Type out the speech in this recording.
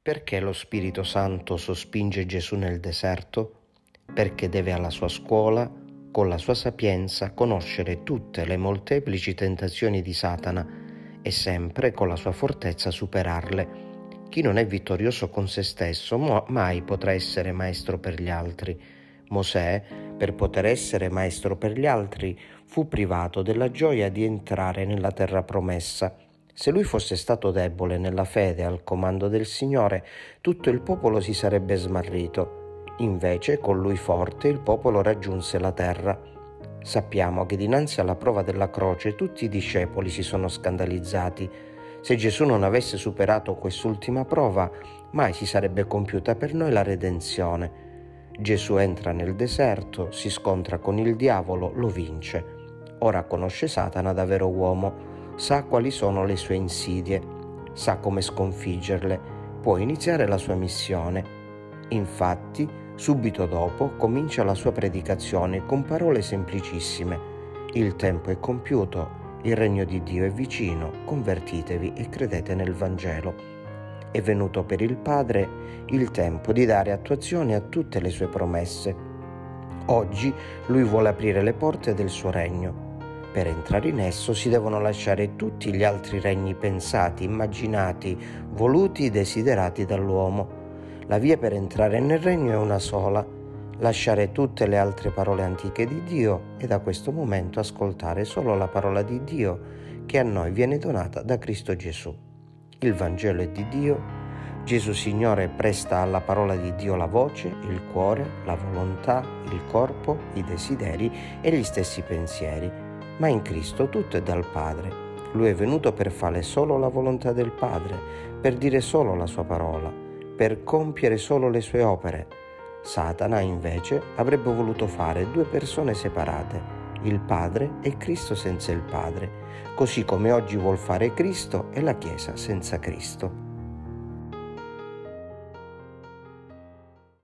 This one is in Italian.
Perché lo Spirito Santo sospinge Gesù nel deserto? Perché deve alla sua scuola, con la sua sapienza, conoscere tutte le molteplici tentazioni di Satana e sempre con la sua fortezza superarle. Chi non è vittorioso con se stesso mai potrà essere maestro per gli altri. Mosè, per poter essere maestro per gli altri, fu privato della gioia di entrare nella terra promessa se lui fosse stato debole nella fede al comando del Signore, tutto il popolo si sarebbe smarrito. Invece, con lui forte, il popolo raggiunse la terra. Sappiamo che dinanzi alla prova della croce tutti i discepoli si sono scandalizzati. Se Gesù non avesse superato quest'ultima prova, mai si sarebbe compiuta per noi la redenzione. Gesù entra nel deserto, si scontra con il diavolo, lo vince. Ora conosce Satana da vero uomo sa quali sono le sue insidie, sa come sconfiggerle, può iniziare la sua missione. Infatti, subito dopo comincia la sua predicazione con parole semplicissime. Il tempo è compiuto, il regno di Dio è vicino, convertitevi e credete nel Vangelo. È venuto per il Padre il tempo di dare attuazione a tutte le sue promesse. Oggi lui vuole aprire le porte del suo regno per entrare in esso si devono lasciare tutti gli altri regni pensati, immaginati, voluti desiderati dall'uomo. La via per entrare nel regno è una sola, lasciare tutte le altre parole antiche di Dio e da questo momento ascoltare solo la parola di Dio che a noi viene donata da Cristo Gesù. Il Vangelo è di Dio, Gesù Signore presta alla parola di Dio la voce, il cuore, la volontà, il corpo, i desideri e gli stessi pensieri ma in Cristo tutto è dal Padre. Lui è venuto per fare solo la volontà del Padre, per dire solo la sua parola, per compiere solo le sue opere. Satana invece avrebbe voluto fare due persone separate, il Padre e Cristo senza il Padre, così come oggi vuol fare Cristo e la Chiesa senza Cristo.